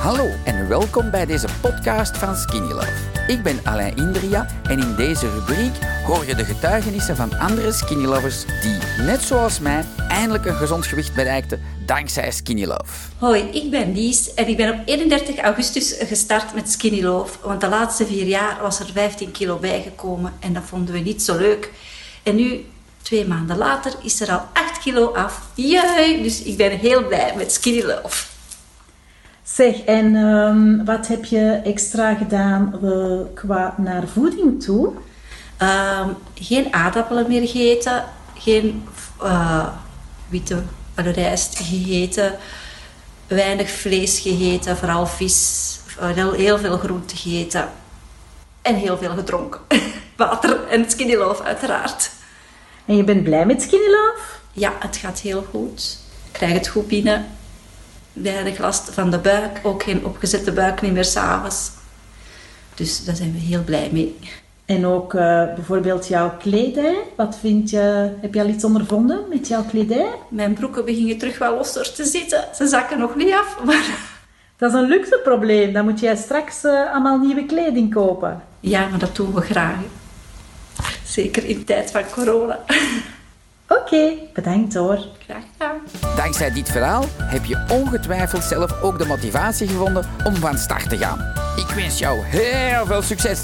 Hallo en welkom bij deze podcast van Skinny Love. Ik ben Alain Indria en in deze rubriek hoor je de getuigenissen van andere Skinny Lovers die, net zoals mij, eindelijk een gezond gewicht bereikten dankzij Skinny Love. Hoi, ik ben Lies en ik ben op 31 augustus gestart met Skinny Love. Want de laatste vier jaar was er 15 kilo bijgekomen en dat vonden we niet zo leuk. En nu, twee maanden later, is er al 8 kilo af. Jee, dus ik ben heel blij met Skinny Love. Zeg, en ehm, wat heb je extra gedaan eh, qua naar voeding toe? Ehm, geen aardappelen meer gegeten, geen eh, witte rijst gegeten, weinig vlees gegeten, vooral vis, heel, heel veel groente gegeten en heel veel gedronken. Water en skinny love uiteraard. En je bent blij met Skinny Love? Ja, het gaat heel goed. Ik krijg het goed binnen. Weinig last van de buik, ook geen opgezette buik niet meer s'avonds. Dus daar zijn we heel blij mee. En ook eh, bijvoorbeeld jouw kledij. Wat vind je, heb je al iets ondervonden met jouw kledij? Mijn broeken beginnen terug wel losser te zitten. Ze zakken nog niet af, maar... Dat is een luxe probleem. Dan moet jij straks eh, allemaal nieuwe kleding kopen. Ja, maar dat doen we graag. Zeker in tijd van corona. Oké, bedankt hoor. Graag. Dankzij dit verhaal heb je ongetwijfeld zelf ook de motivatie gevonden om van start te gaan. Ik wens jou heel veel succes!